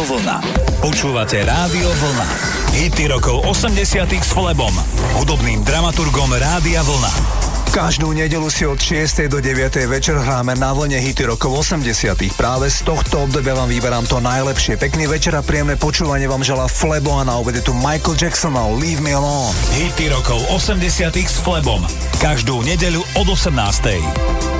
Rádio Vlna. Počúvate Rádio Vlna. Hity rokov 80 s Flebom, hudobným dramaturgom Rádia Vlna. Každú nedelu si od 6. do 9. večer hráme na vlne hity rokov 80 Práve z tohto obdobia vám vyberám to najlepšie. Pekný večer a príjemné počúvanie vám želá Flebo a na obede tu Michael Jackson a Leave Me Alone. Hity rokov 80 s Flebom. Každú nedeľu od 18.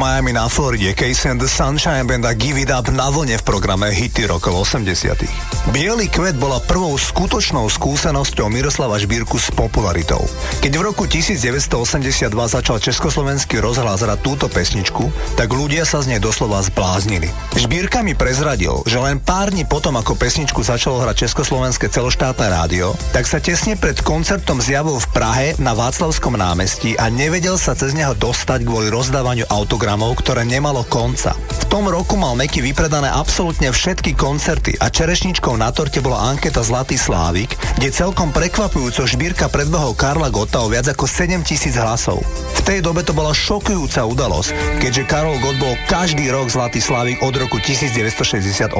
Miami na Floride, Casey and the Sunshine Band a Give It Up na vlne v programe Hity rokov 80 Bielý kvet bola prvou skutočnou skúsenosťou Miroslava Žbírku s popularitou. Keď v roku 1982 začal Československý rozhlas hrať túto pesničku, tak ľudia sa z nej doslova zbláznili. Žbírka mi prezradil, že len pár dní potom, ako pesničku začalo hrať Československé celoštátne rádio, tak sa tesne pred koncertom zjavil v Prahe na Václavskom námestí a nevedel sa cez neho dostať kvôli rozdávaniu autogramov, ktoré nemalo konca. V tom roku mal Meky vypredané absolútne všetky koncerty a čerešničkou na torte bola anketa Zlatý Slávik, kde celkom prekvapujúco Žbírka predbehol Karla Gota o viac ako 7 tisíc hlasov. V tej dobe to bola šokujúca udalosť, keďže Karol Gott bol každý rok Zlatý Slávik od roku 1968.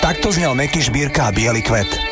Takto znel Meky Žbírka a Bielý kvet.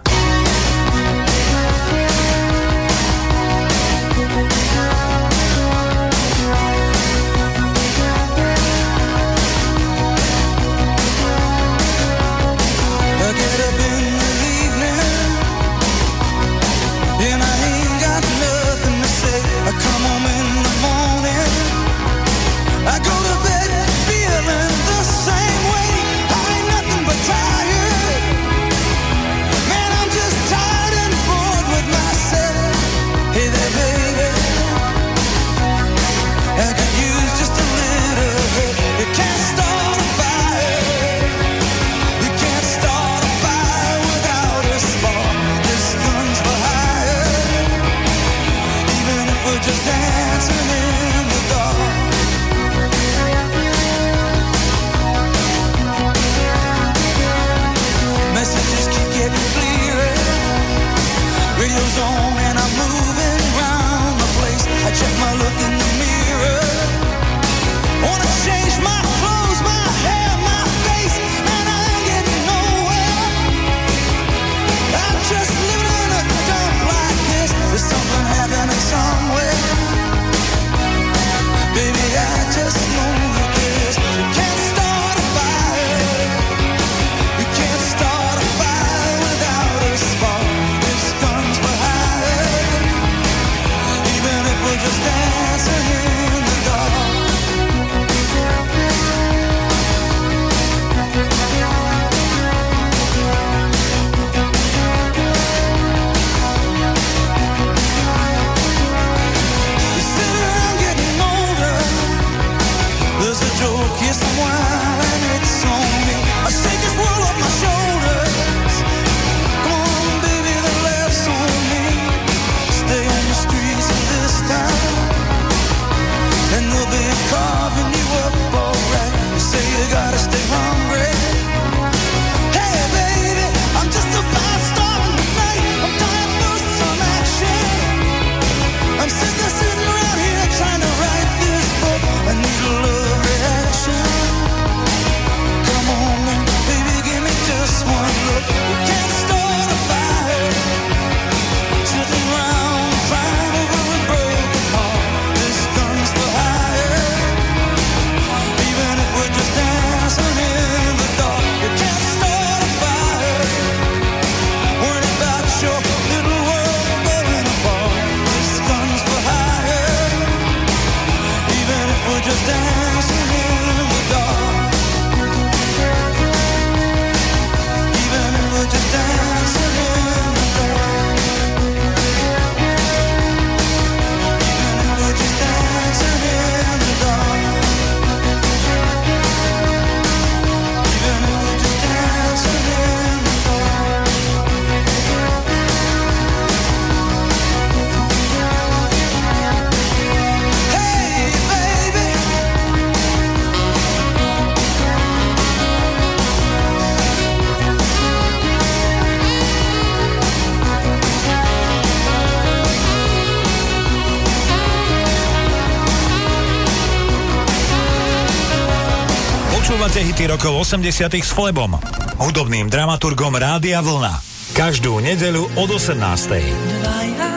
Rokov 80 s Flebom, hudobným dramaturgom Rádia Vlna. Každú nedeľu od 18. Dvaja,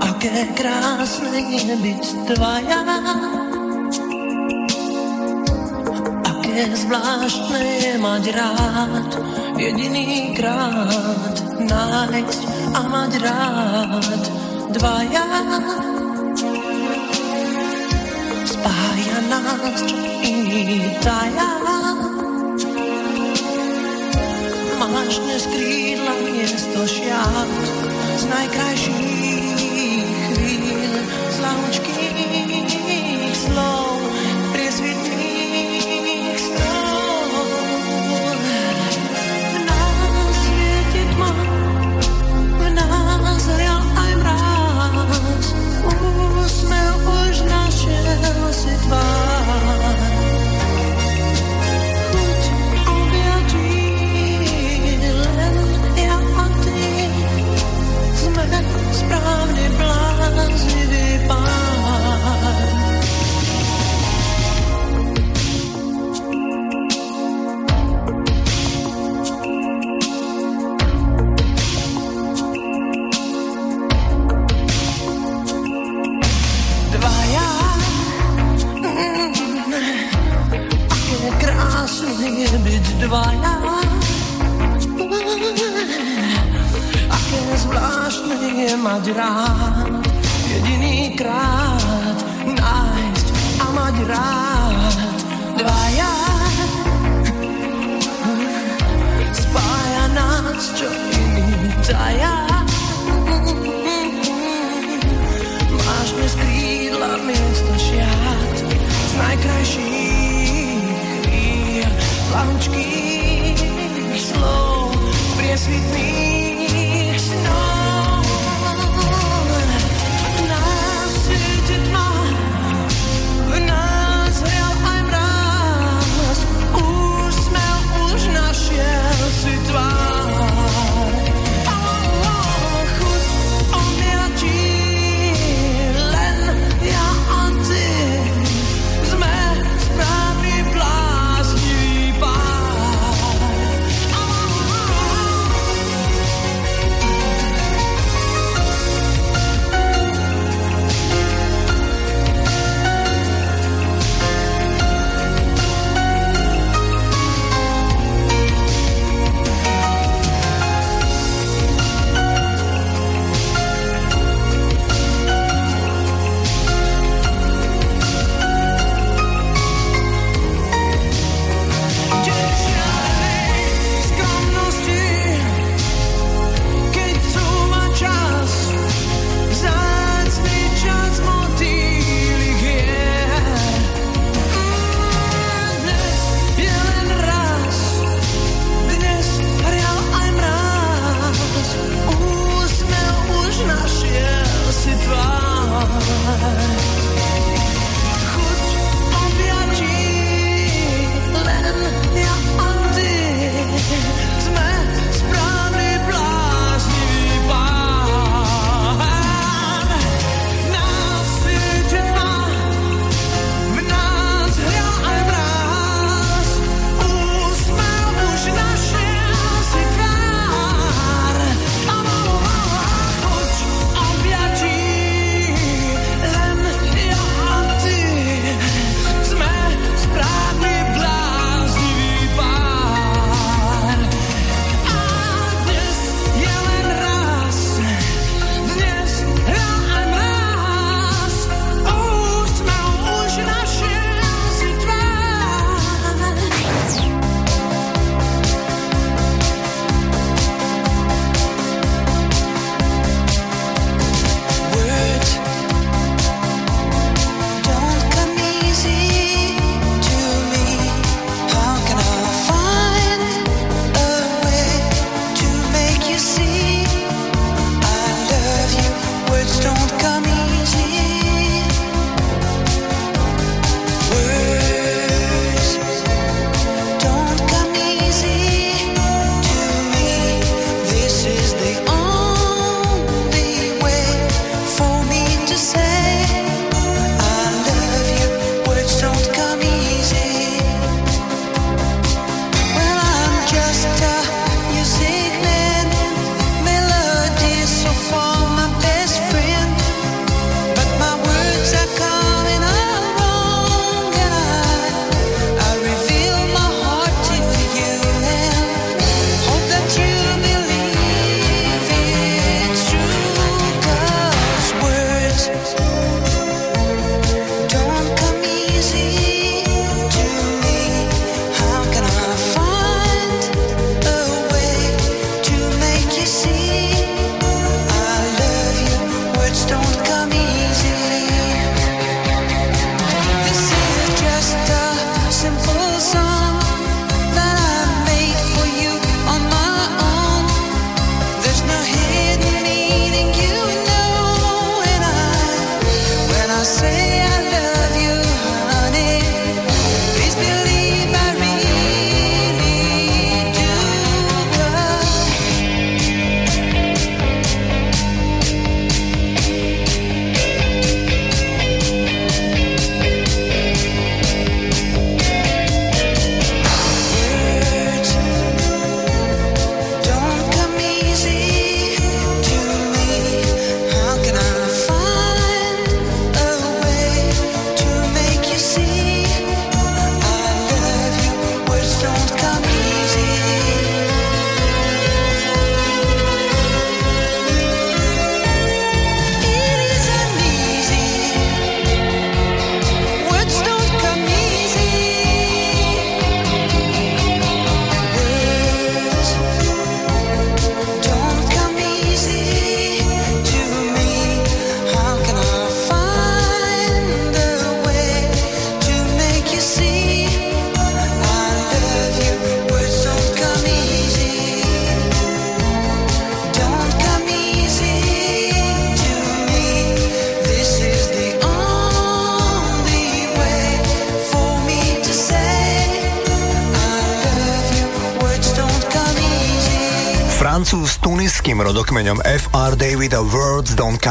aké krásne je byť dvaja, aké zvláštne je mať rád, jediný krát nájsť a mať rád dvaja spája nás, čo iní taja. Máš dnes krídla miesto šiat z najkrajších chvíľ, z lahučkých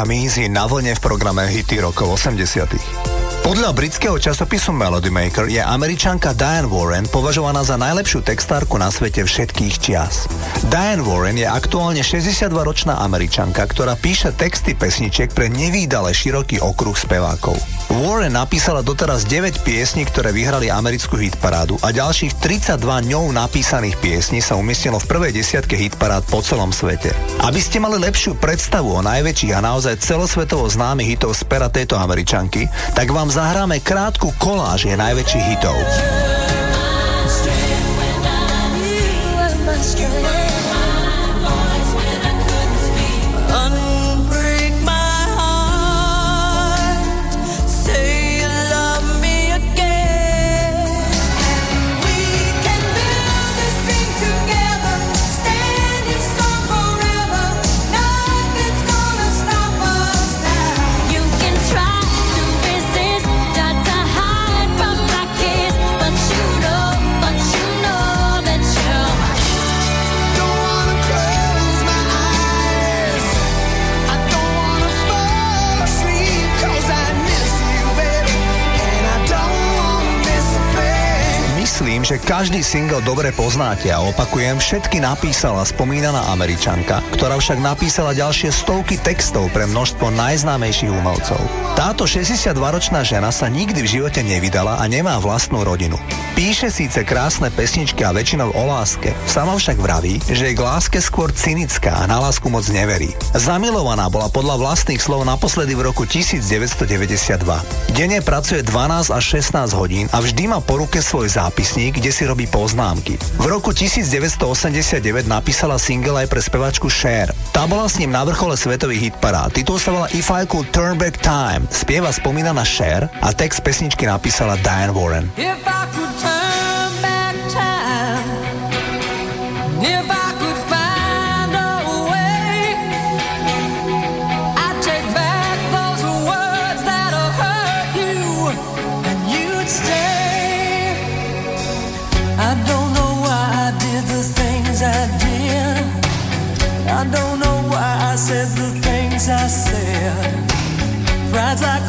Come Easy na vlne v programe Hity rokov 80. Podľa britského časopisu Melody Maker je američanka Diane Warren považovaná za najlepšiu textárku na svete všetkých čias. Diane Warren je aktuálne 62-ročná američanka, ktorá píše texty pesničiek pre nevýdale široký okruh spevákov. Warren napísala doteraz 9 piesní, ktoré vyhrali americkú hitparádu a ďalších 32 ňou napísaných piesní sa umiestnilo v prvej desiatke hitparád po celom svete. Aby ste mali lepšiu predstavu o najväčších a naozaj celosvetovo známych hitov z pera tejto američanky, tak vám zahráme krátku koláž je najväčších hitov. Každý single dobre poznáte a opakujem, všetky napísala spomínaná američanka, ktorá však napísala ďalšie stovky textov pre množstvo najznámejších umelcov. Táto 62-ročná žena sa nikdy v živote nevydala a nemá vlastnú rodinu. Píše síce krásne pesničky a väčšinou o láske, sama však vraví, že je k láske skôr cynická a na lásku moc neverí. Zamilovaná bola podľa vlastných slov naposledy v roku 1992. Denne pracuje 12 až 16 hodín a vždy má po ruke svoj zápisník, kde si robí poznámky. V roku 1989 napísala single aj pre spevačku Cher. Tá bola s ním na vrchole svetových hitparád. Titul sa volá If I Could Turn Back Time. Spieva spomínaná Cher a text pesničky napísala Diane Warren. If I could turn back time, if I said the things I did. I don't know why I said. Pride's like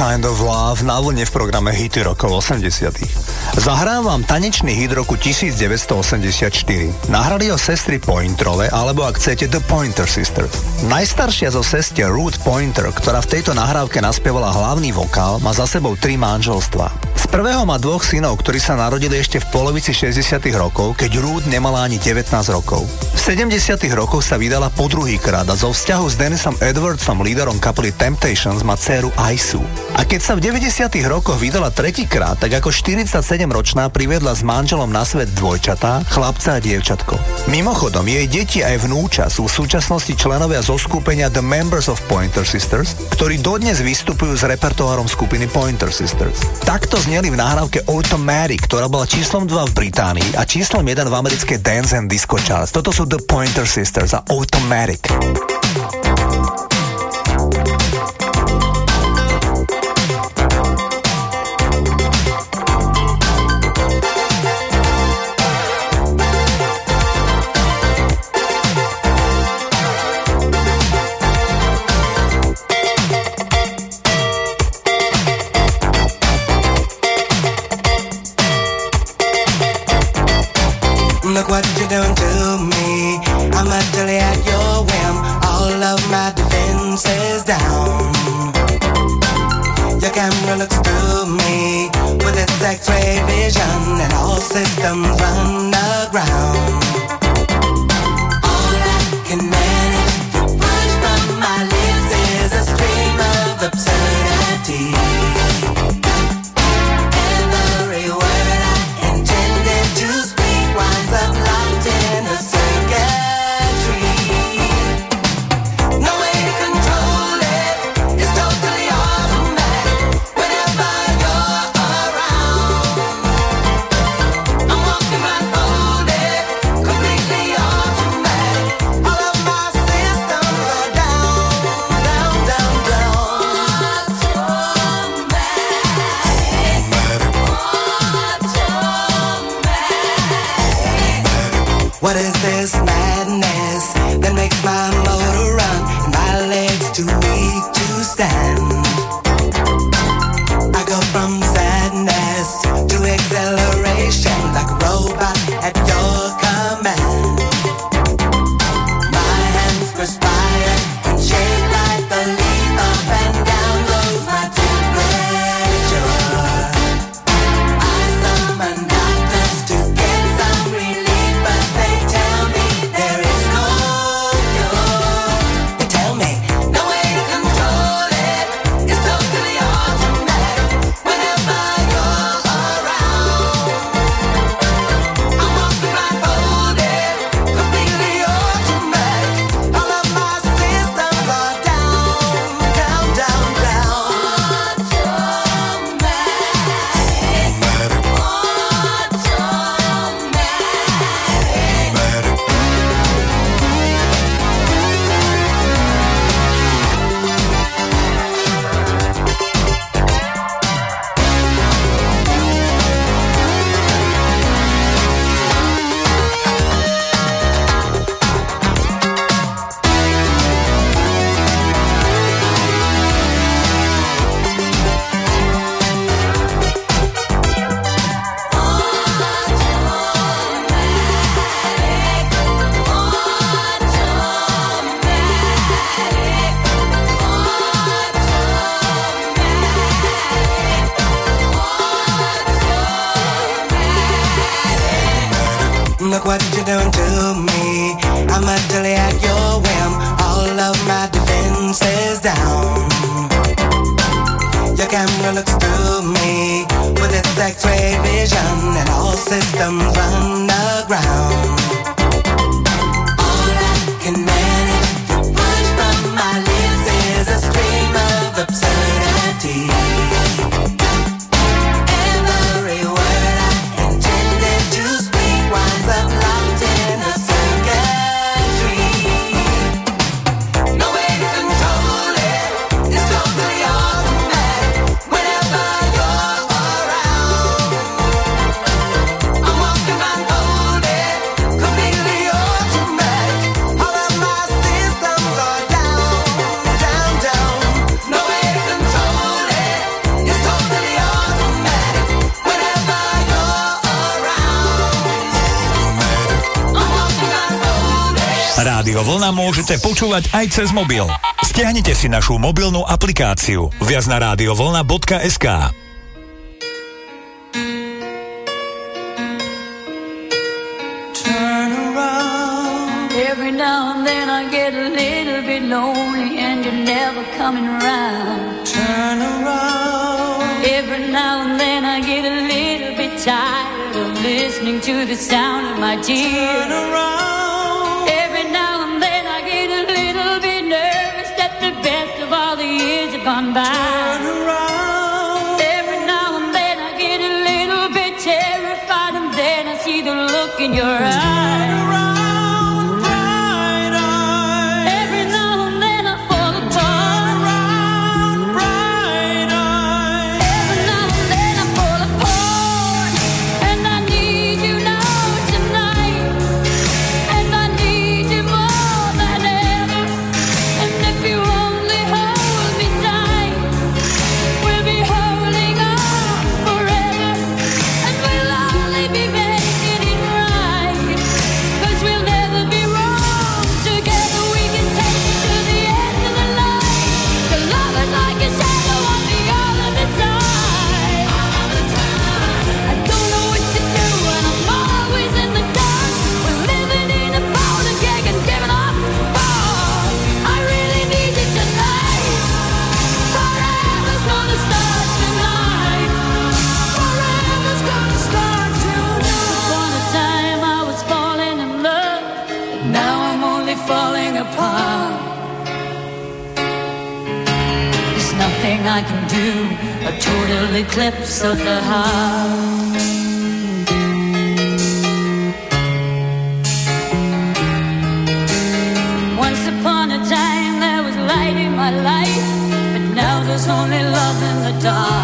Kind of Love na vlne v programe Hity rokov 80 Zahrám vám tanečný hit roku 1984. Nahrali ho sestry Pointrole, alebo ak chcete The Pointer Sisters. Najstaršia zo sestier Ruth Pointer, ktorá v tejto nahrávke naspievala hlavný vokál, má za sebou tri manželstva. Z prvého má dvoch synov, ktorí sa narodili ešte v polovici 60 rokov, keď Ruth nemala ani 19 rokov. V 70 rokoch sa vydala po druhý krát a zo vzťahu s Dennisom Edwardsom, líderom kapely Temptations, má dceru Aisu. A keď sa v 90 rokoch vydala tretíkrát, tak ako 47 7-ročná priviedla s manželom na svet dvojčatá, chlapca a dievčatko. Mimochodom, jej deti aj vnúča sú v súčasnosti členovia zo skupenia The Members of Pointer Sisters, ktorí dodnes vystupujú s repertoárom skupiny Pointer Sisters. Takto zneli v nahrávke Automatic, ktorá bola číslom 2 v Británii a číslom 1 v americkej Dance and Disco Charts. Toto sú The Pointer Sisters are Automatic. môžete počúvať aj cez mobil. Stiahnite si našu mobilnú aplikáciu viac na rádiovolna.sk. Every now and then I get a little bit lonely and you're never coming around. Turn around. Every now and then I get a little bit tired of listening to the sound of my tears. Turn around. Turn around. Every now and then I get a little bit terrified, and then I see the look in your eyes. an eclipse of the heart. Once upon a time there was light in my life, but now there's only love in the dark.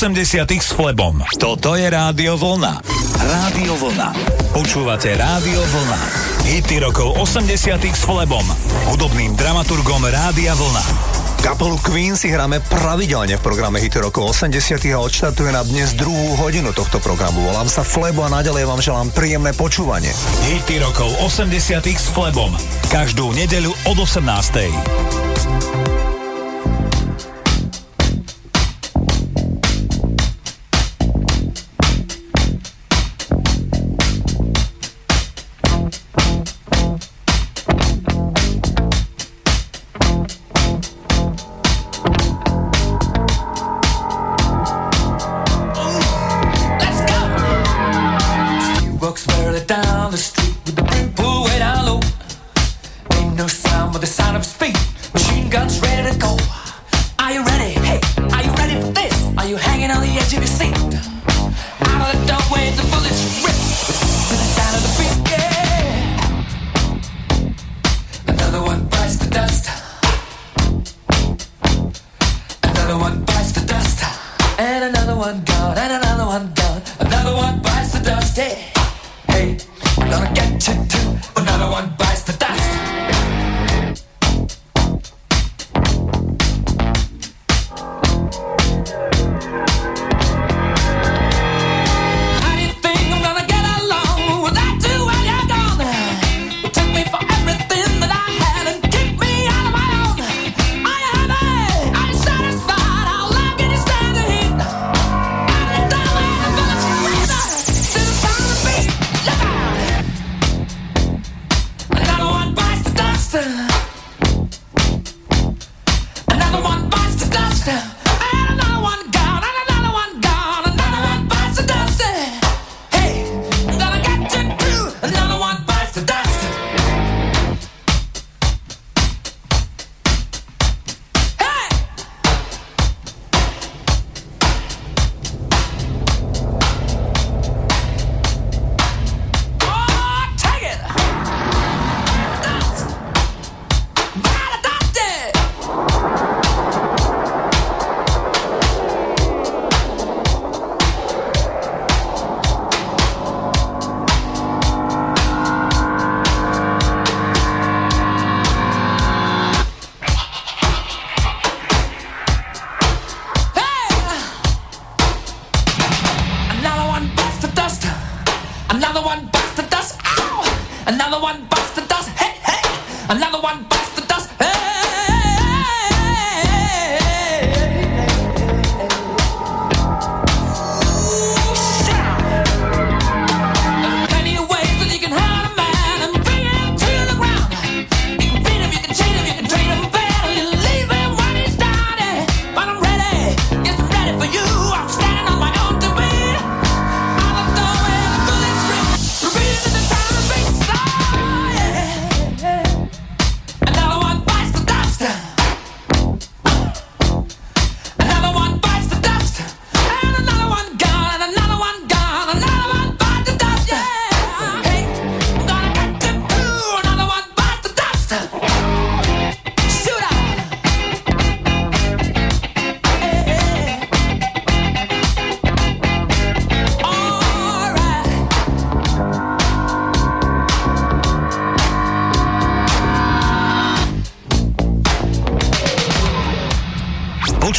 80 s Flebom. Toto je Rádio Vlna. Rádio Vlna. Počúvate Rádio Vlna. Hity rokov 80 s Flebom. Hudobným dramaturgom Rádia Vlna. Kapelu Queen si hráme pravidelne v programe Hity rokov 80 a odštartuje na dnes druhú hodinu tohto programu. Volám sa Flebo a nadalej vám želám príjemné počúvanie. Hity rokov 80 s Flebom. Každú nedeľu od 18. Another one busted us. Ow! Another one busted us. Hey, hey! Another one busted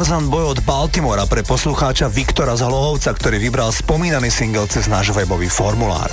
Tarzan Boy od Baltimora pre poslucháča Viktora z ktorý vybral spomínaný single cez náš webový formulár.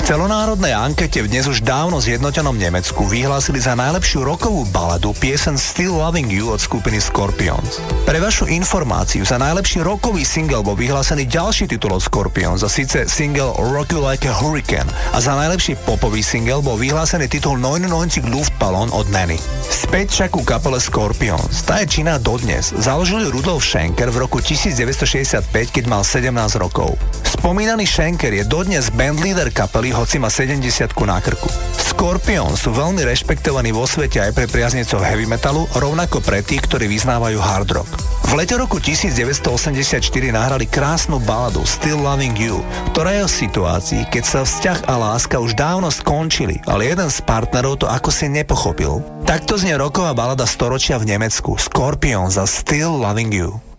V celonárodnej ankete v dnes už dávno zjednotenom Nemecku vyhlásili za najlepšiu rokovú baladu piesen Still Loving You od skupiny Scorpions. Pre vašu informáciu za najlepší rokový single bol vyhlásený ďalší titul od Scorpions a síce single Rock You Like a Hurricane a za najlepší popový single bol vyhlásený titul 99 Luftballon od Nanny. Späť však ku kapele Scorpions. Tá je činná dodnes. Založili Rudolf Schenker v roku 1965, keď mal 17 rokov. Spomínaný Schenker je dodnes bandleader kapely, hoci má 70 na krku. Scorpions sú veľmi rešpektovaní vo svete aj pre priaznicov heavy metalu, rovnako pre tých, ktorí vyznávajú hard rock. V lete roku 1984 nahrali krásnu baladu Still Loving You, ktorá je o situácii, keď sa vzťah a láska už dávno skončili, ale jeden z partnerov to ako si nepochopil. Takto znie roková balada storočia v Nemecku Scorpions za Still Loving You.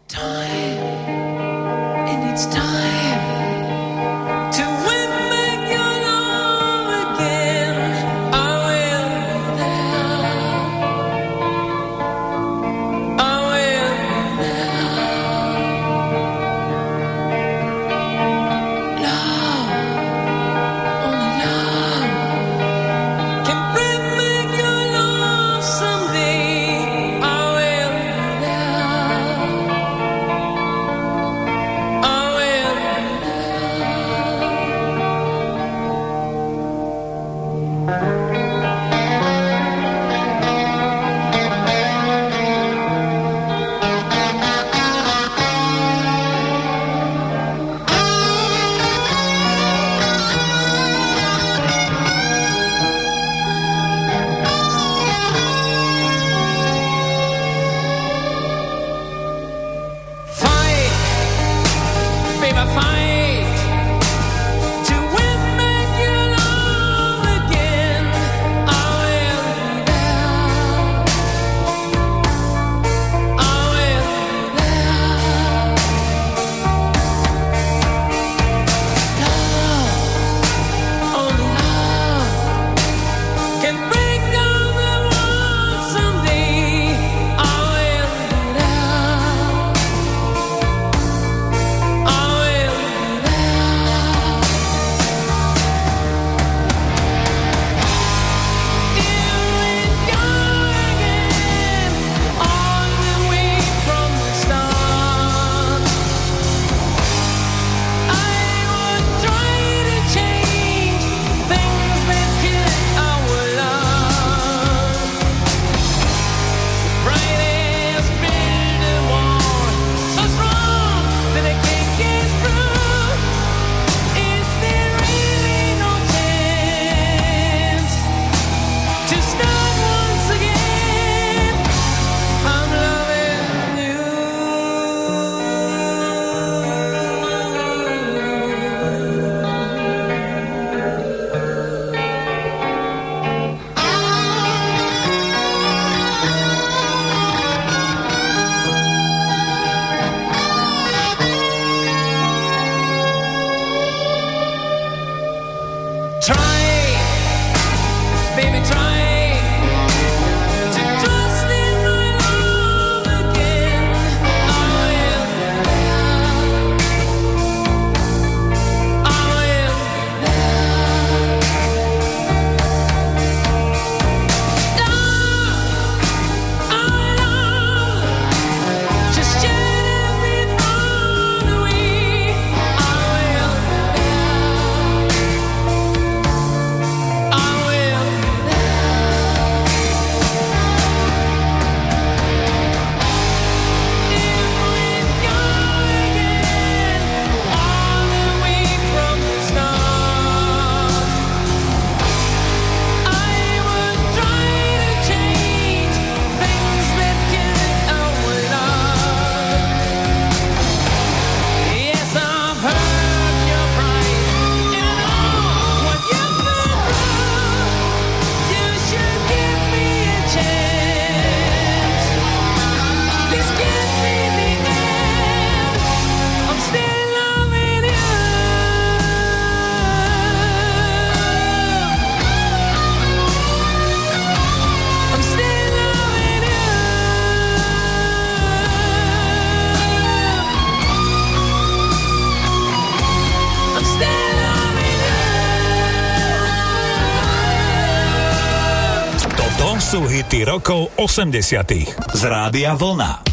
80. z Rádia Vlna.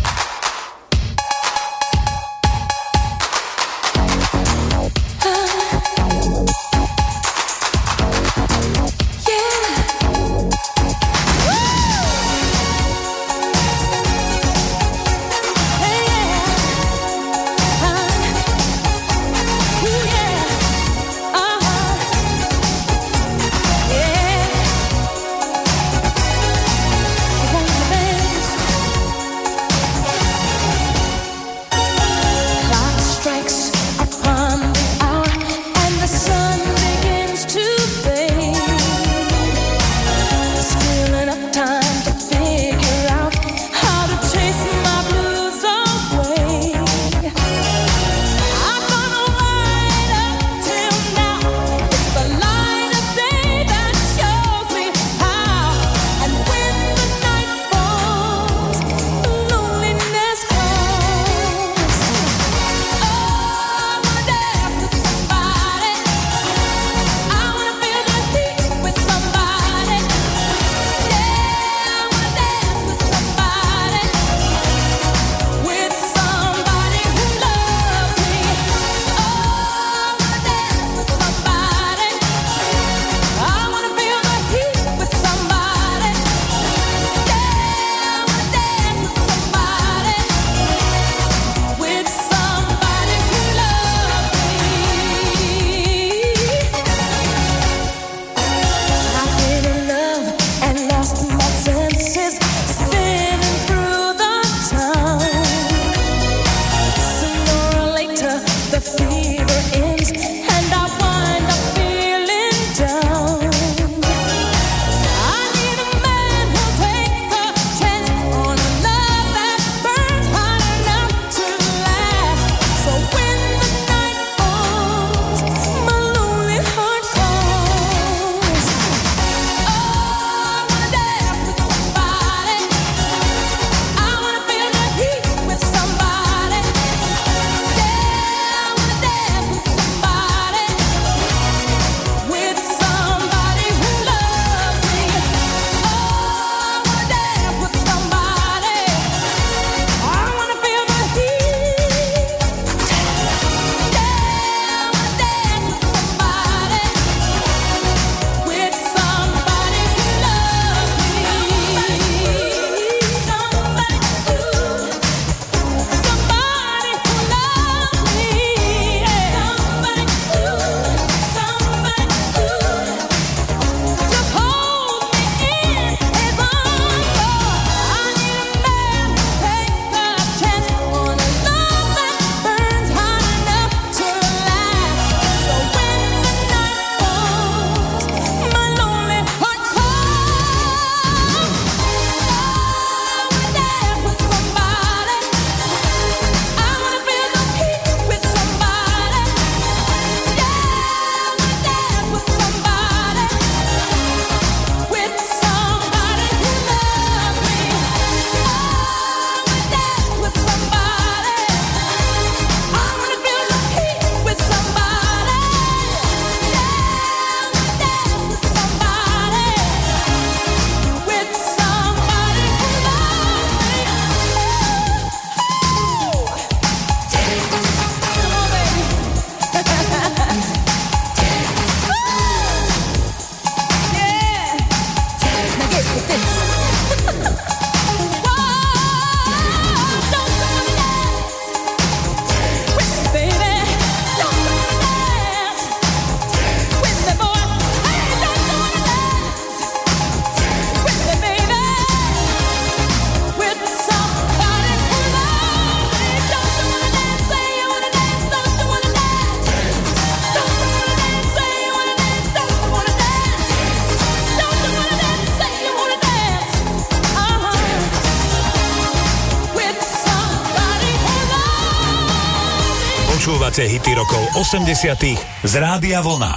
hity rokov 80 z Rádia Vlna.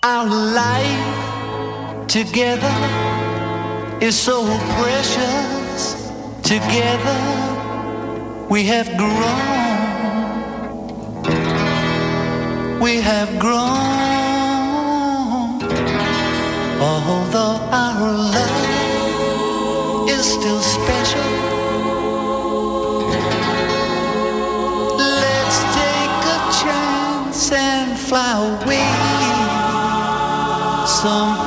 Our life together is so precious. Together we have grown. We have grown. Although our love is still some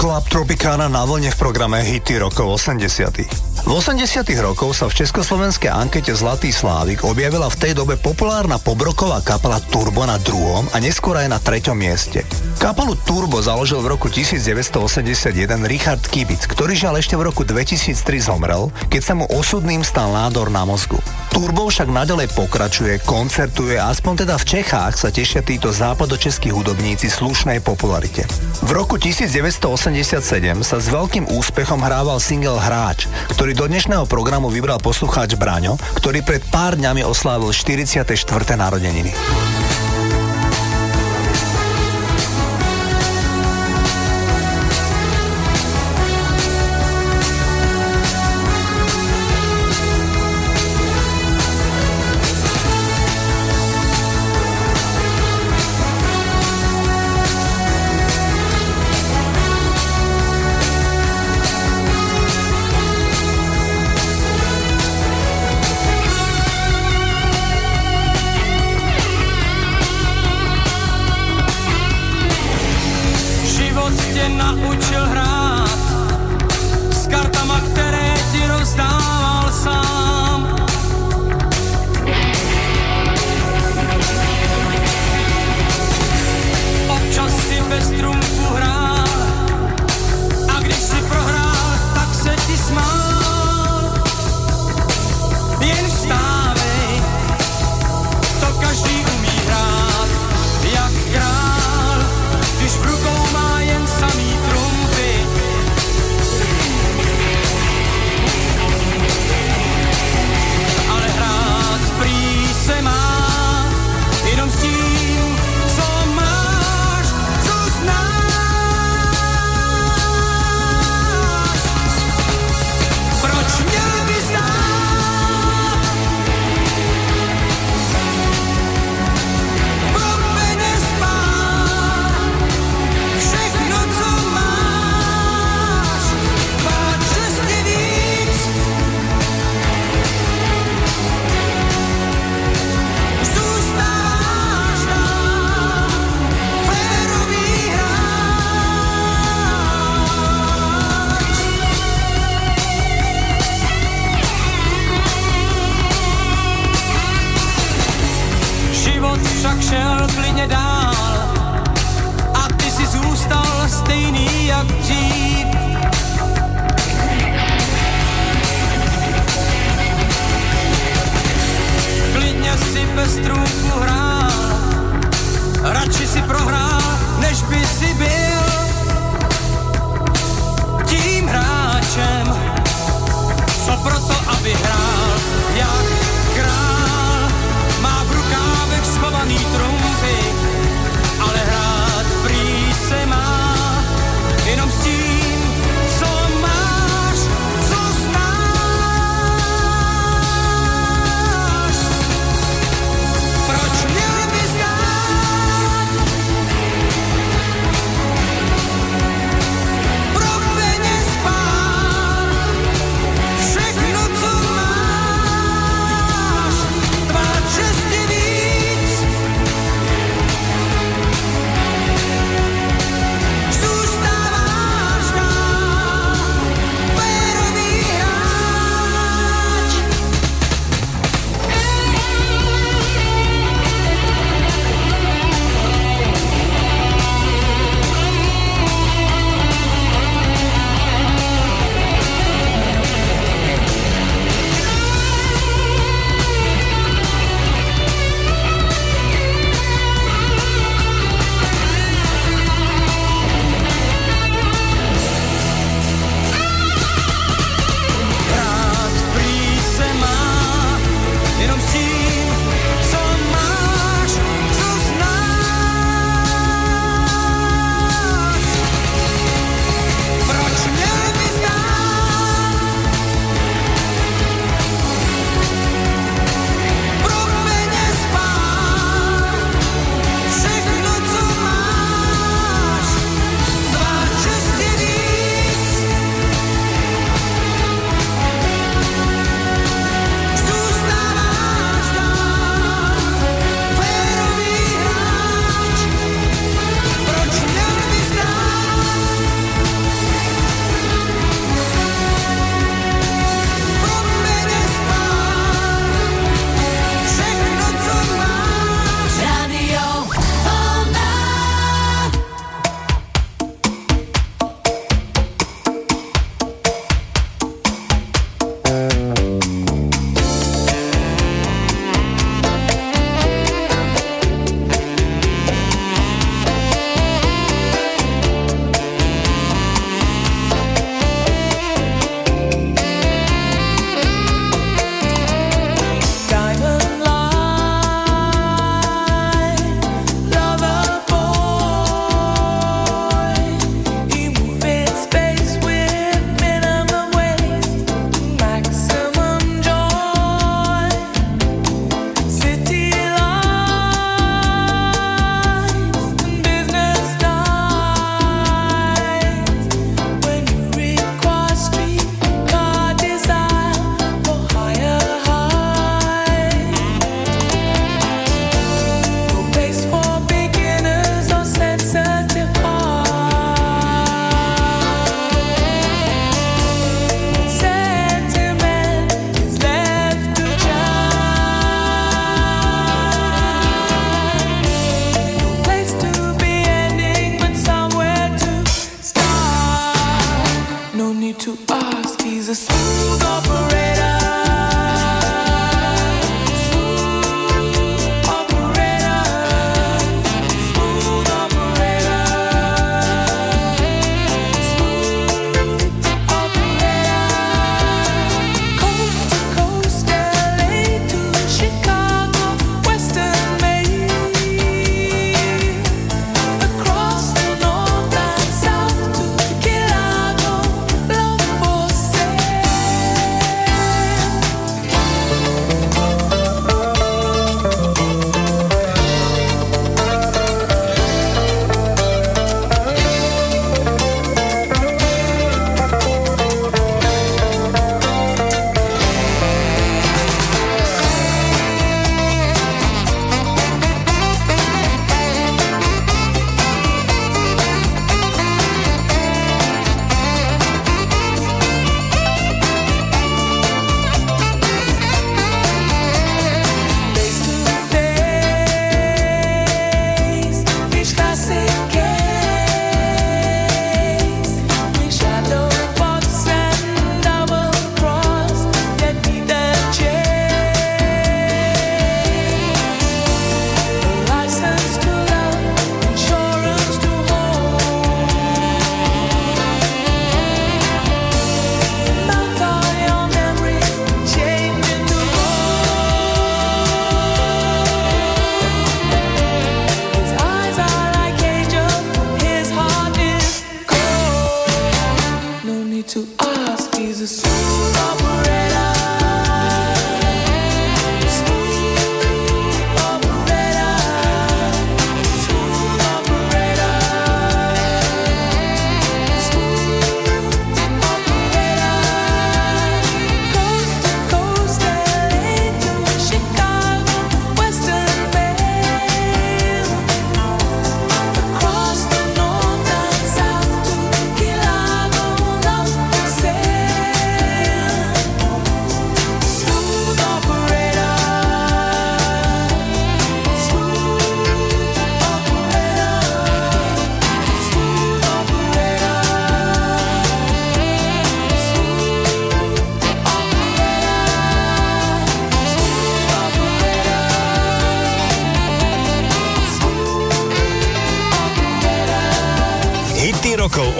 Club Tropicana na vlne v programe Hity rokov 80. V 80 rokoch sa v československej ankete Zlatý Slávik objavila v tej dobe populárna pobroková kapela Turbo na druhom a neskôr aj na treťom mieste. Kapelu Turbo založil v roku 1981 Richard Kibic, ktorý žiaľ ešte v roku 2003 zomrel, keď sa mu osudným stal nádor na mozgu. Turbo však nadalej pokračuje, koncertuje a aspoň teda v Čechách sa tešia títo západočeskí hudobníci slušnej popularite. V roku 1987 sa s veľkým úspechom hrával single Hráč, ktorý do dnešného programu vybral poslucháč Braňo, ktorý pred pár dňami oslávil 44. narodeniny.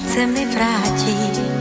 Snad se mi vrátí.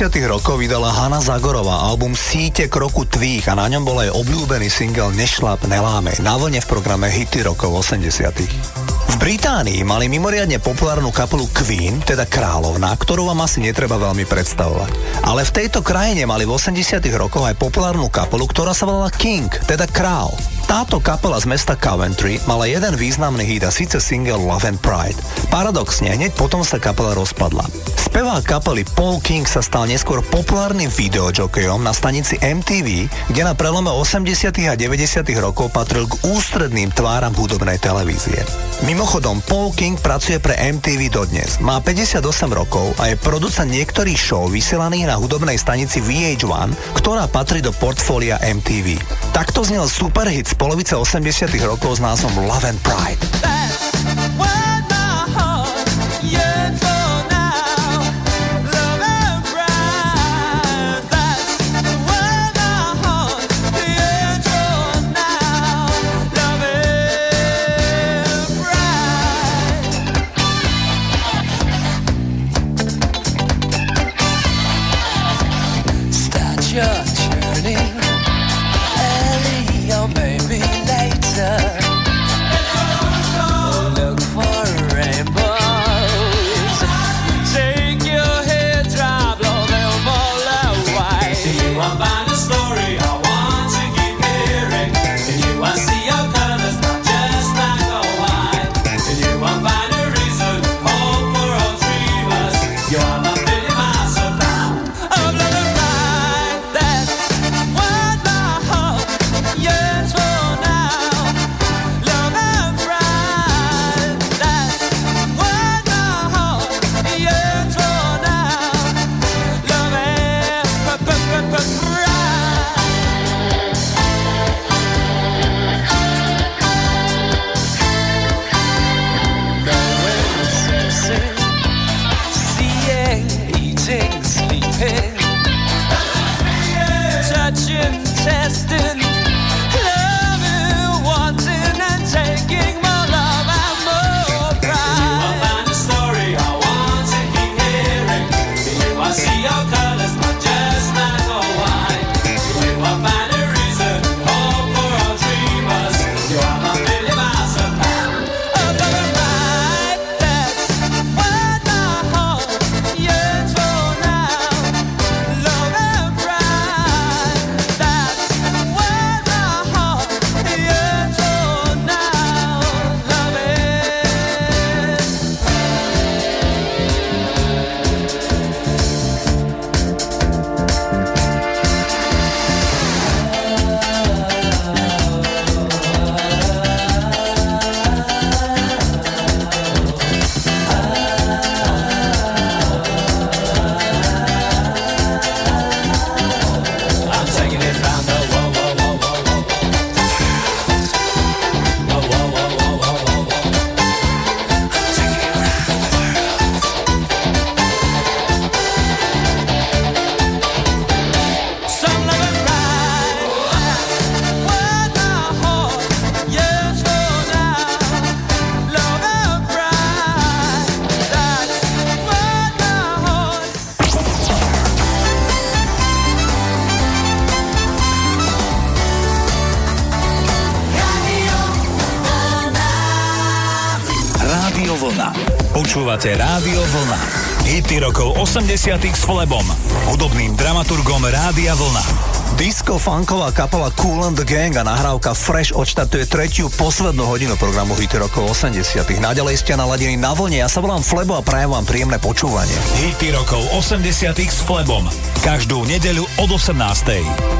90. rokov vydala Hanna Zagorová album Síte kroku tvých a na ňom bol aj obľúbený single Nešlap, neláme na vlne v programe Hity rokov 80. V Británii mali mimoriadne populárnu kapelu Queen, teda kráľovná, ktorú vám asi netreba veľmi predstavovať. Ale v tejto krajine mali v 80 rokoch aj populárnu kapelu, ktorá sa volala King, teda král. Táto kapela z mesta Coventry mala jeden významný hit a síce single Love and Pride. Paradoxne, hneď potom sa kapela rozpadla. Spevák kapely Paul King sa stal neskôr populárnym videojokejom na stanici MTV, kde na prelome 80. a 90. rokov patril k ústredným tváram hudobnej televízie. Mimochodom, Paul King pracuje pre MTV dodnes. Má 58 rokov a je producent niektorých show vysielaných na hudobnej stanici VH1, ktorá patrí do portfólia MTV. Takto znel superhit polovice 80 rokov s názvom Love and Pride. Start 80 s Flebom, hudobným dramaturgom Rádia Vlna. Disco-funková kapela Cool and the Gang a nahrávka Fresh odštartuje tretiu poslednú hodinu programu Hity rokov 80 Naďalej ste naladení na vlne, ja sa volám Flebo a prajem vám príjemné počúvanie. Hity rokov 80 s Flebom. Každú nedeľu od 18.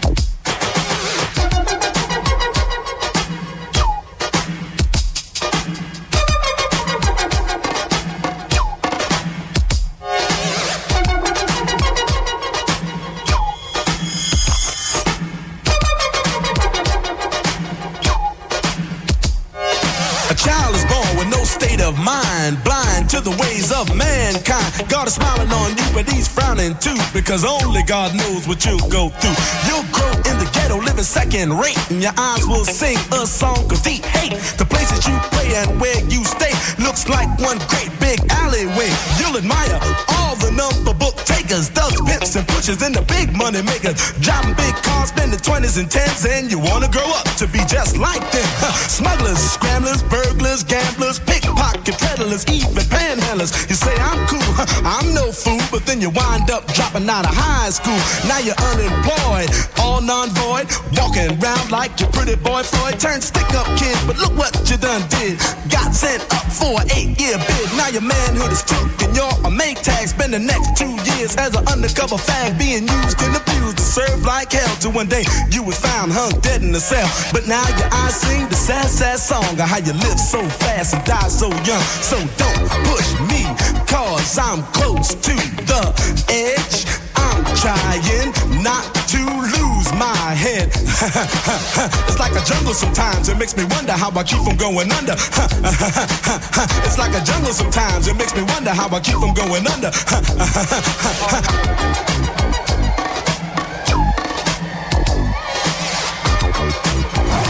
Because only God knows what you'll go through. You'll grow in the ghetto, living second rate, and your eyes will sing a song of deep hate. The places you play and where you stay looks like one great big alleyway. You'll admire all the number book takers, thugs, pimps, and pushers, and the big money makers. Driving big cars, spending 20s and 10s, and you wanna grow up to be just like them. Smugglers, scramblers, burglars, gamblers, pickpocket peddlers, even panhandlers. You say I'm cool, I'm no fool, but then you wind up dropping out of high school. Now you're unemployed, all non-void, walking around like your pretty boy Floyd. Turned stick-up kid, but look what you done did. Got sent up for an eight-year bid. Now your manhood is took and you're a make tag. Spend the next two years as an undercover fag, being used and abused to serve like hell. Till one day you was found hung dead in the cell. But now your eyes sing the sad, sad song of how you live so fast and die so young. So don't push me, cause I'm close to the edge. I'm trying not to lose my head. it's like a jungle sometimes. It makes me wonder how I keep from going under. it's like a jungle sometimes. It makes me wonder how I keep from going under.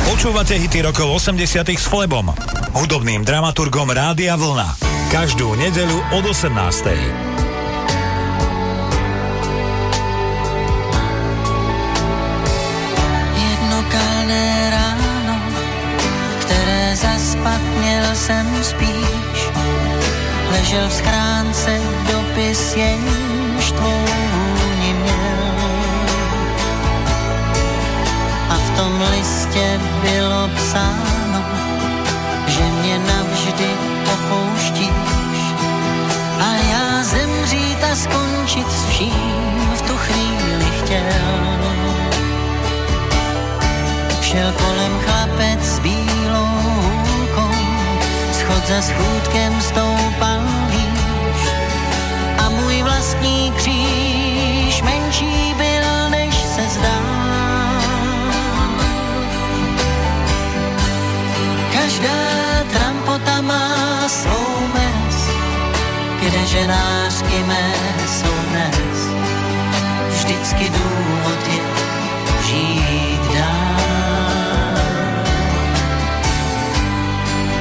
Počúvate hity rokov 80 s Flebom, hudobným dramaturgom Rádia Vlna. Každú nedeľu od 18. Jedno kalné ráno, které zaspat měl jsem spíš. Ležel v schránce dopis, jenž tvou měl. A v tom listě bylo psáno, že mě navždy. A já zemřít a skončit s vším v tu chvíli chtěl. Šel kolem chlapec s bílou hůlkou, schod za schůdkem stoupal výš. A můj vlastní kříž menší byl, než se zdá. Každá trampota má svou mez, ženářky mé jsou dnes. Vždycky důvod je žít dál.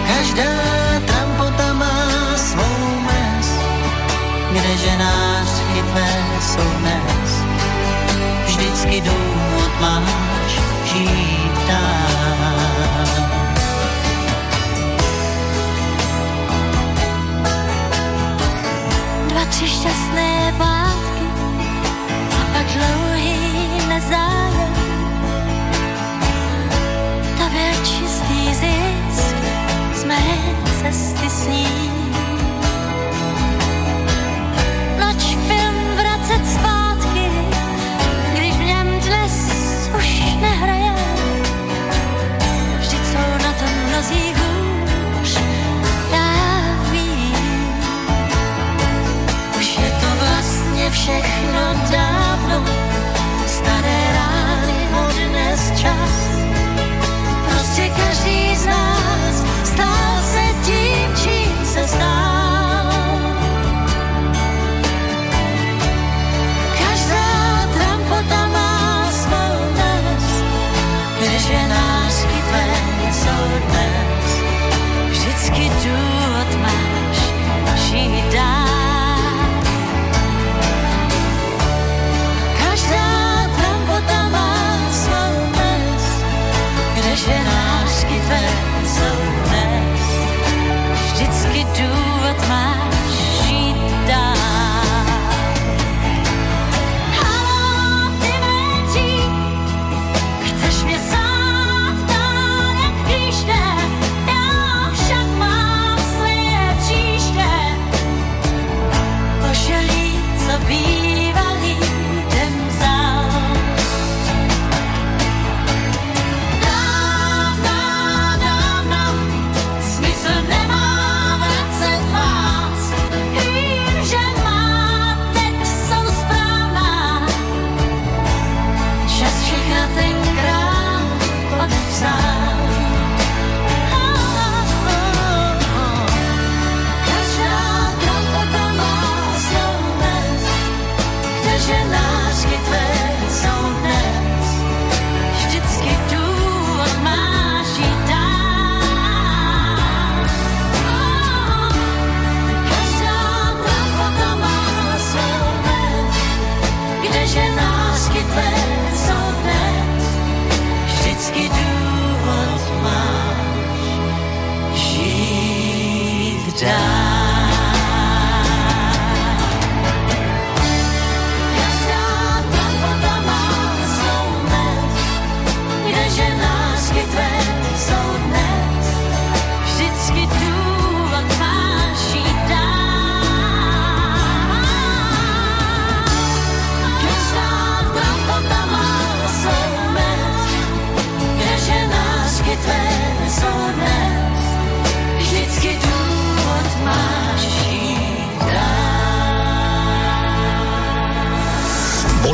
Každá trampota má svou mez, kde ženářky tvé jsou dnes. Vždycky důvod máš žít dál. Tři šťastné pátky a pak dlouhý nezájem. To byl čistý zisk z mé cesty s všechno dávno, staré rány odnes čas. Prostě každý z nás stál se tím, čím se stál.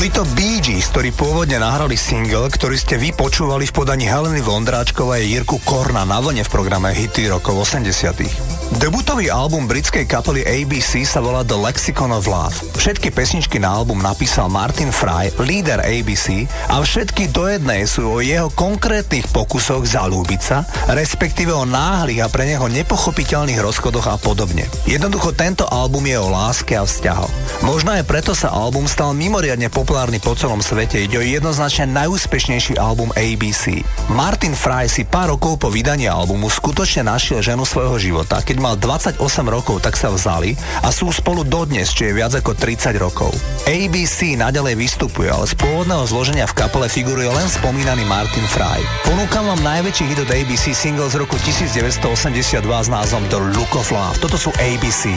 Boli to Bee Gees, ktorí pôvodne nahrali single, ktorý ste vy počúvali v podaní Heleny Vondráčkovej a Jirku Korna na vlne v programe Hity rokov 80. Debutový album britskej kapely ABC sa volá The Lexicon of Love. Všetky pesničky na album napísal Martin Fry, líder ABC, a všetky do jednej sú o jeho konkrétnych pokusoch zalúbiť sa, respektíve o náhlych a pre neho nepochopiteľných rozchodoch a podobne. Jednoducho tento album je o láske a vzťahoch. Možno aj preto sa album stal mimoriadne populárny po celom svete, ide o jednoznačne najúspešnejší album ABC. Martin Fry si pár rokov po vydaní albumu skutočne našiel ženu svojho života, keď mal 28 rokov, tak sa vzali a sú spolu dodnes, čo je viac ako 30 rokov. ABC naďalej vystupuje, ale z pôvodného zloženia v kapele figuruje len spomínaný Martin Fry. Ponúkam vám najväčší hit od ABC single z roku 1982 s názvom The Look of Love. Toto sú ABC.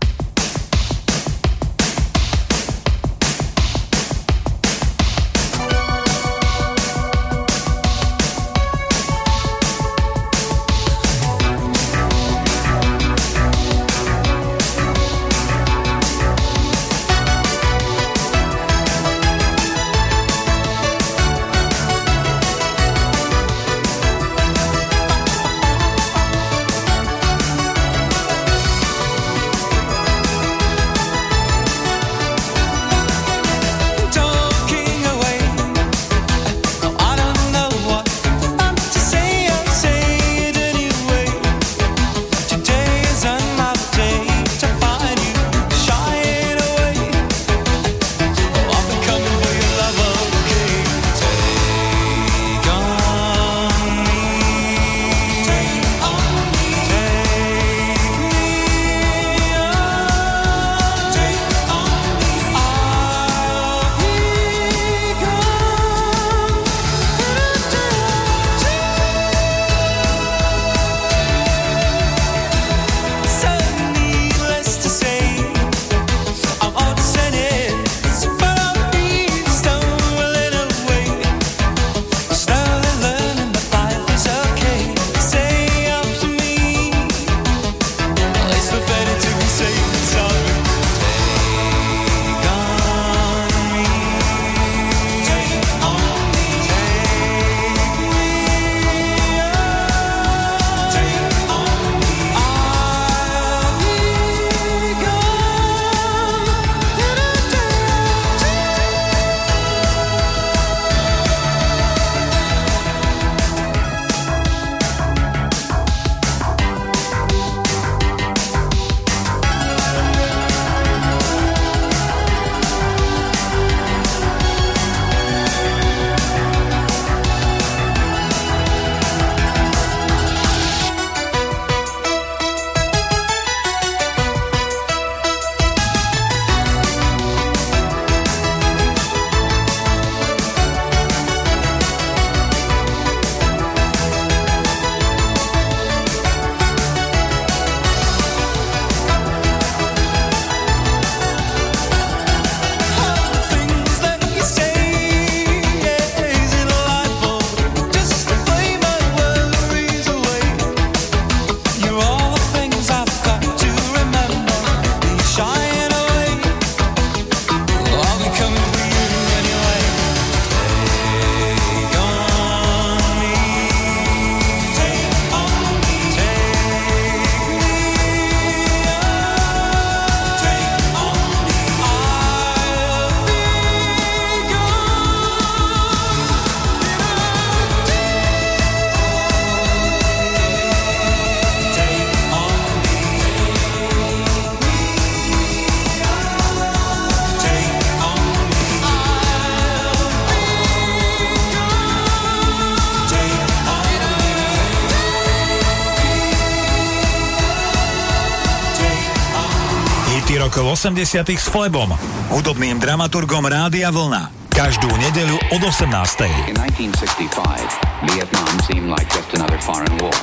80 s Flebom, hudobným dramaturgom Rádia Vlna. Každú nedeľu od 18. In 1965, Vietnam seemed like just another foreign war.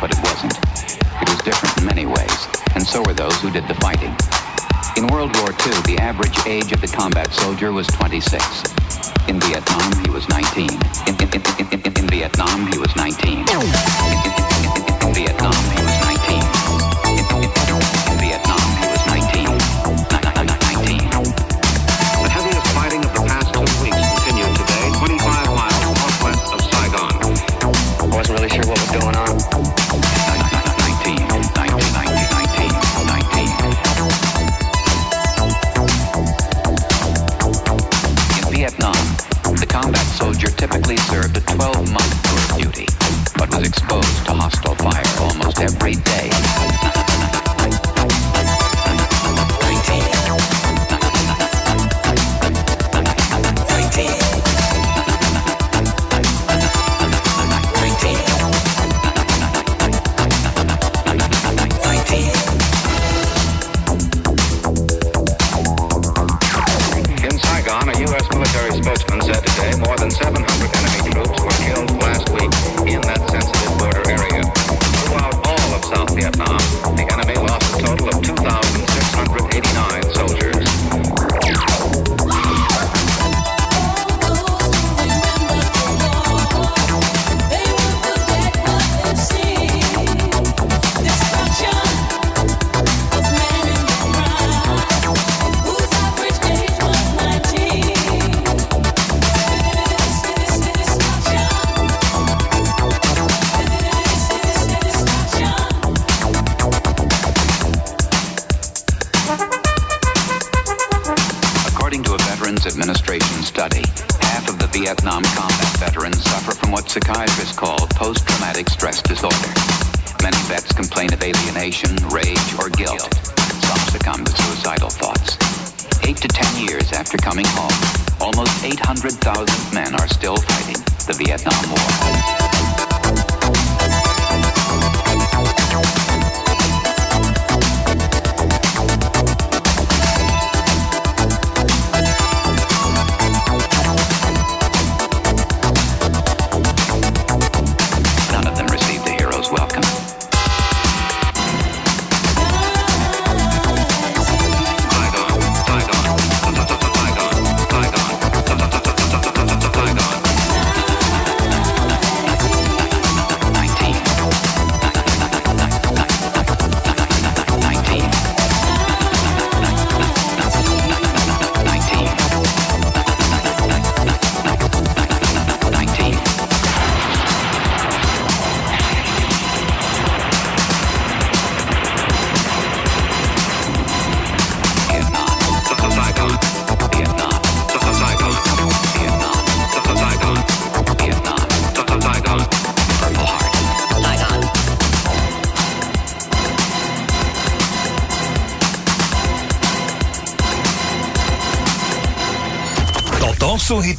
But it wasn't. It was different in many ways, and so were those who did the fighting. In World War II, the average age of the combat soldier was 26. In Vietnam, he was 19. In, in, in, in Vietnam, he was 19. in Vietnam, he was 19.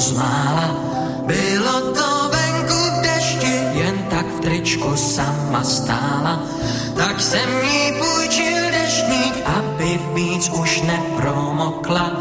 zmála. Bylo to venku v dešti, jen tak v tričku sama stála. Tak jsem jí půjčil deštník, aby víc už nepromokla.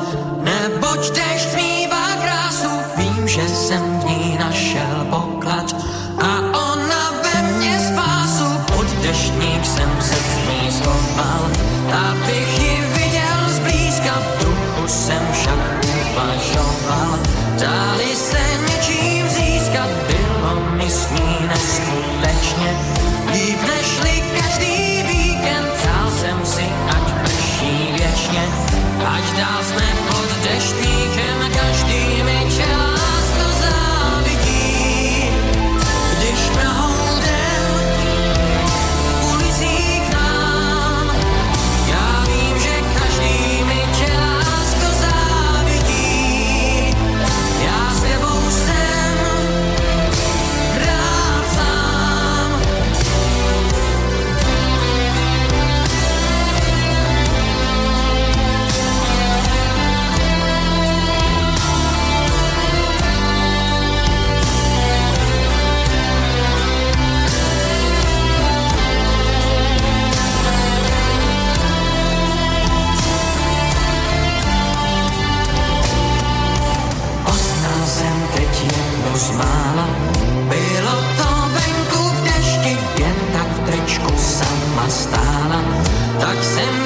tak jsem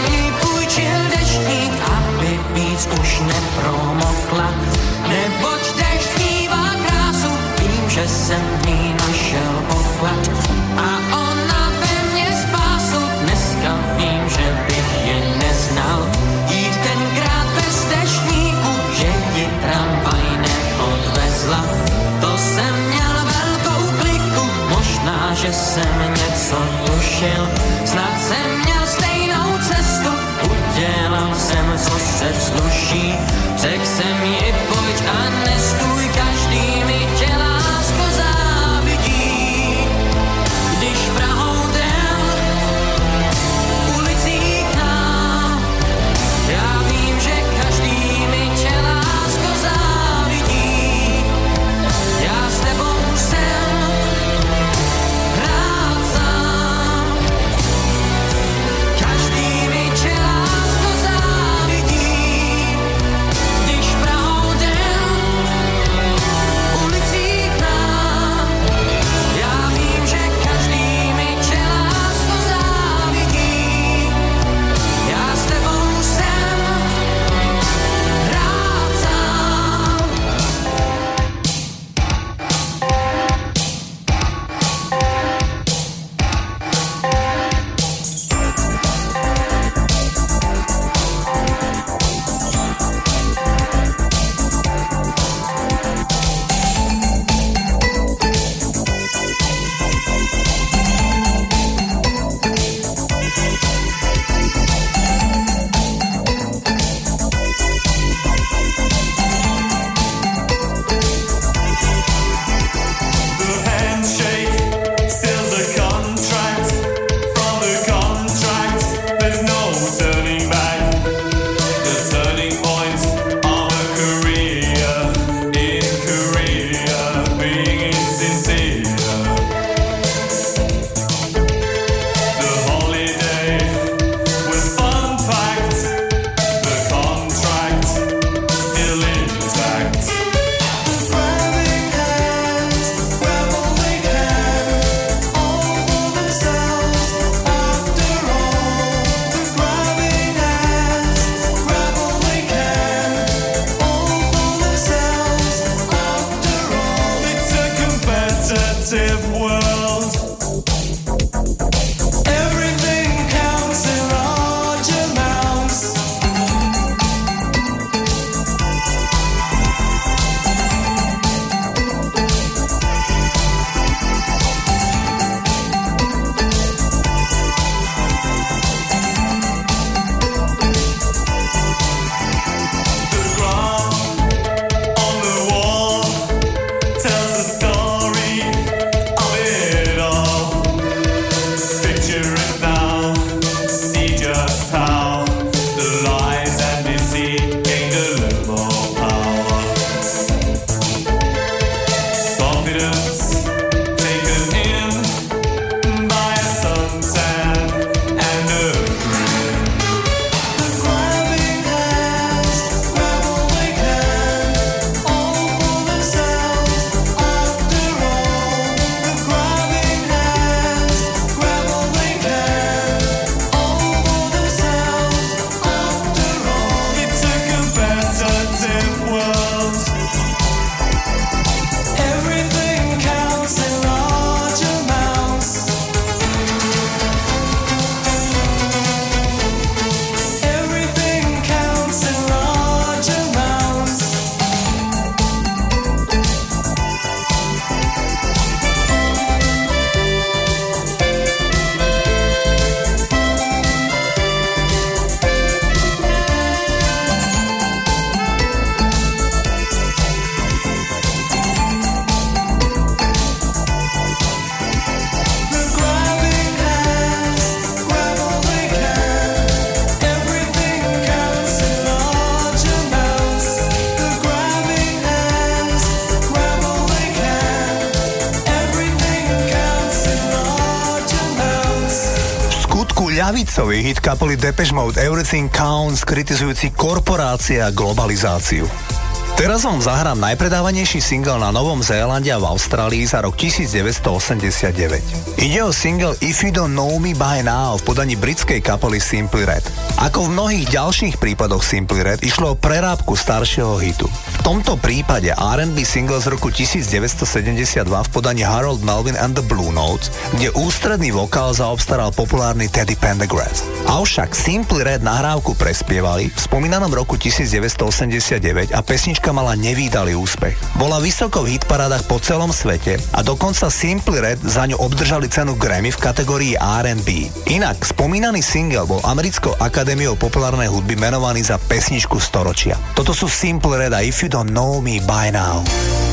ľavicový hit kapely Depeche Mode Everything Counts, kritizujúci korporácie a globalizáciu. Teraz vám zahrám najpredávanejší single na Novom Zélande a v Austrálii za rok 1989. Ide o single If You Don't Know Me By Now v podaní britskej kapely Simply Red. Ako v mnohých ďalších prípadoch Simply Red išlo o prerábku staršieho hitu. Tomto prípade R&B single z roku 1972 v podaní Harold Melvin and the Blue Notes, kde ústredný vokál zaobstaral populárny Teddy Pendergrass. Avšak Simply Red nahrávku prespievali v spomínanom roku 1989 a pesnička mala nevýdalý úspech. Bola vysoko v hitparádach po celom svete a dokonca Simply Red za ňu obdržali cenu Grammy v kategórii R&B. Inak spomínaný single bol Americkou akadémiou populárnej hudby menovaný za pesničku storočia. Toto sú Simple Red a If You Don't Know Me By Now.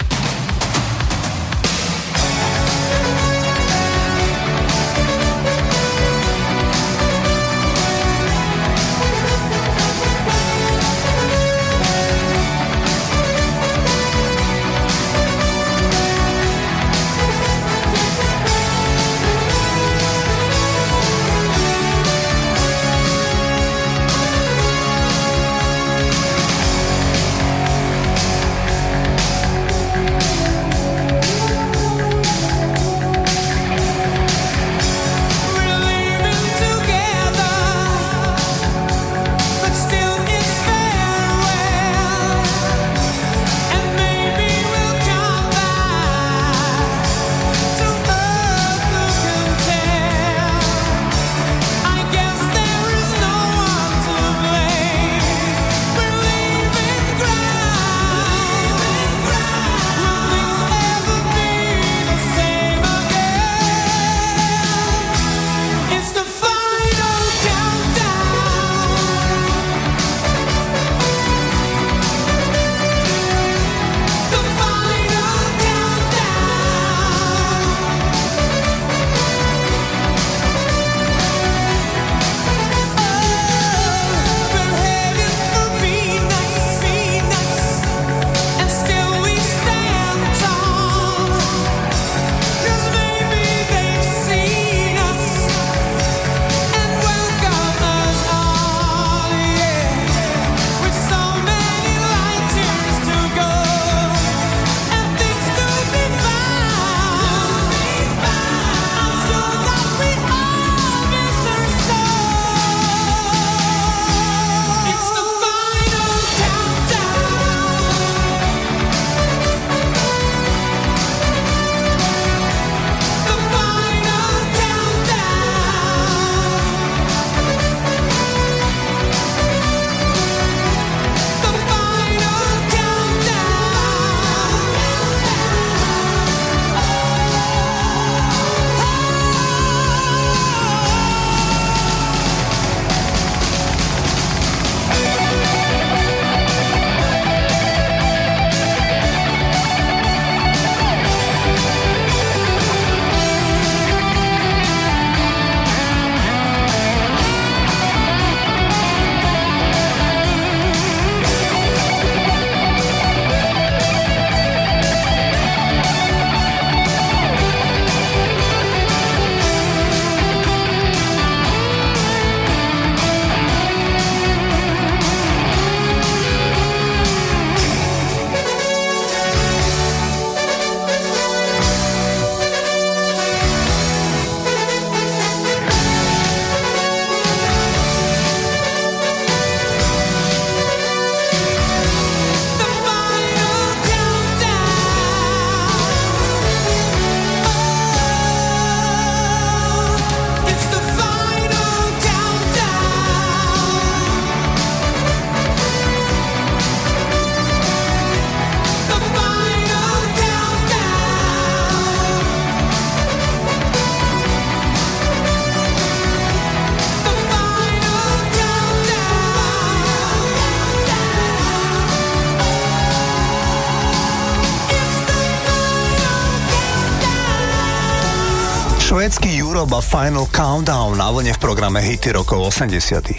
Final Countdown na vlne v programe Hity rokov 80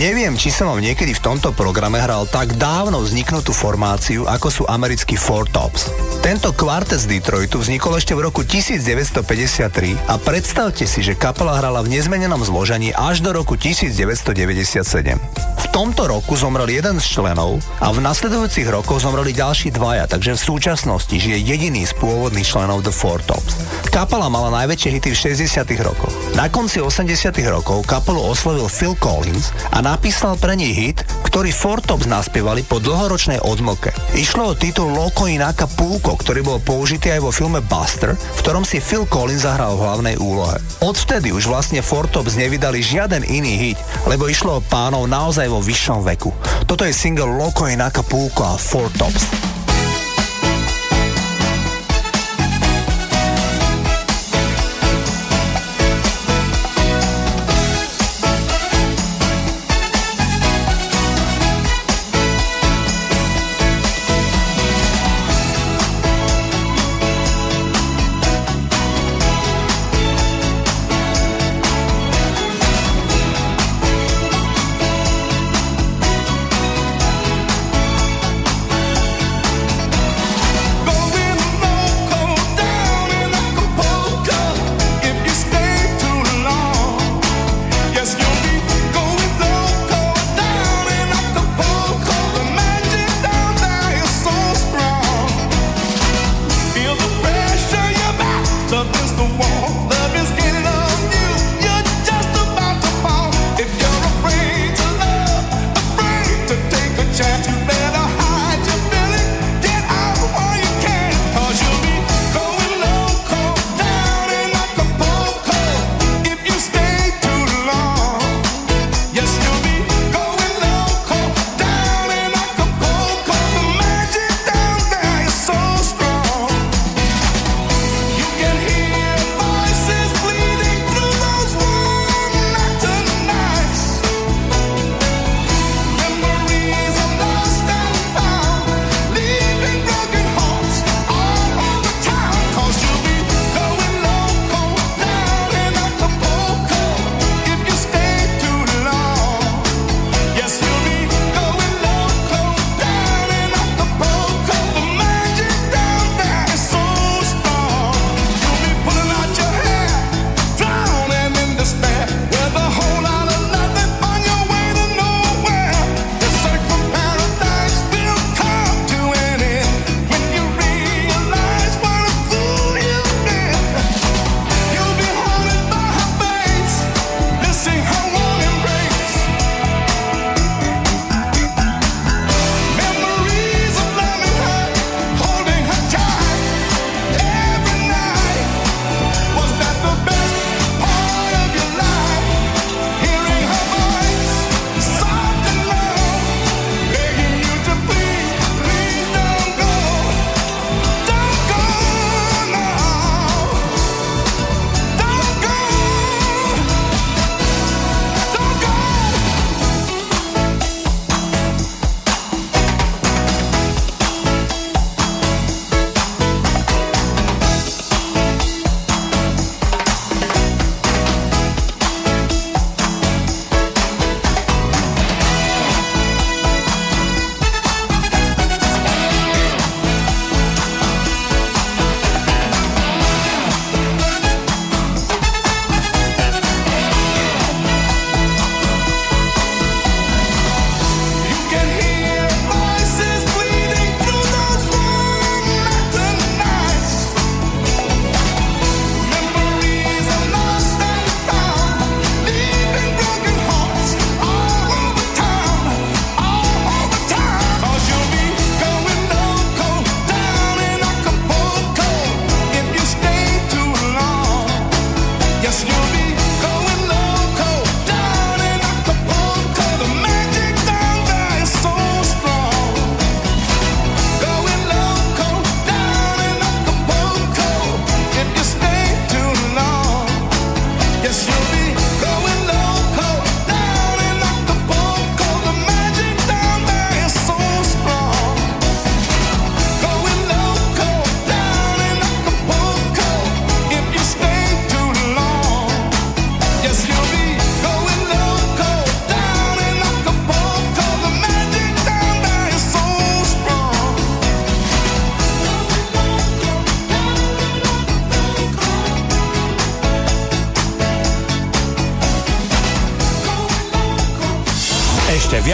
Neviem, či som vám niekedy v tomto programe hral tak dávno vzniknutú formáciu, ako sú americkí Four Tops. Tento kvartet z Detroitu vznikol ešte v roku 1953 a predstavte si, že kapela hrala v nezmenenom zložení až do roku 1997. V tomto roku zomrel jeden z členov a v nasledujúcich rokoch zomreli ďalší dvaja, takže v súčasnosti žije jediný z pôvodných členov The Four Tops. Kapela mala najväčšie hity v 60 rokoch. Na konci 80 rokov kapelu oslovil Phil Collins a napísal pre nej hit, ktorý Four Tops naspievali po dlhoročnej odmlke. Išlo o titul Loco Inaka Púko, ktorý bol použitý aj vo filme Buster, v ktorom si Phil Collins zahral v hlavnej úlohe. Odvtedy už vlastne Four Tops nevydali žiaden iný hit, lebo išlo o pánov naozaj vo vyššom veku. Toto je single Loco Inaka Púko a Four Tops.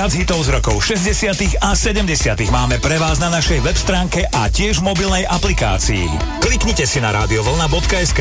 Viac hitov z rokov 60. a 70. máme pre vás na našej web stránke a tiež mobilnej aplikácii. Kliknite si na radiovolna.sk.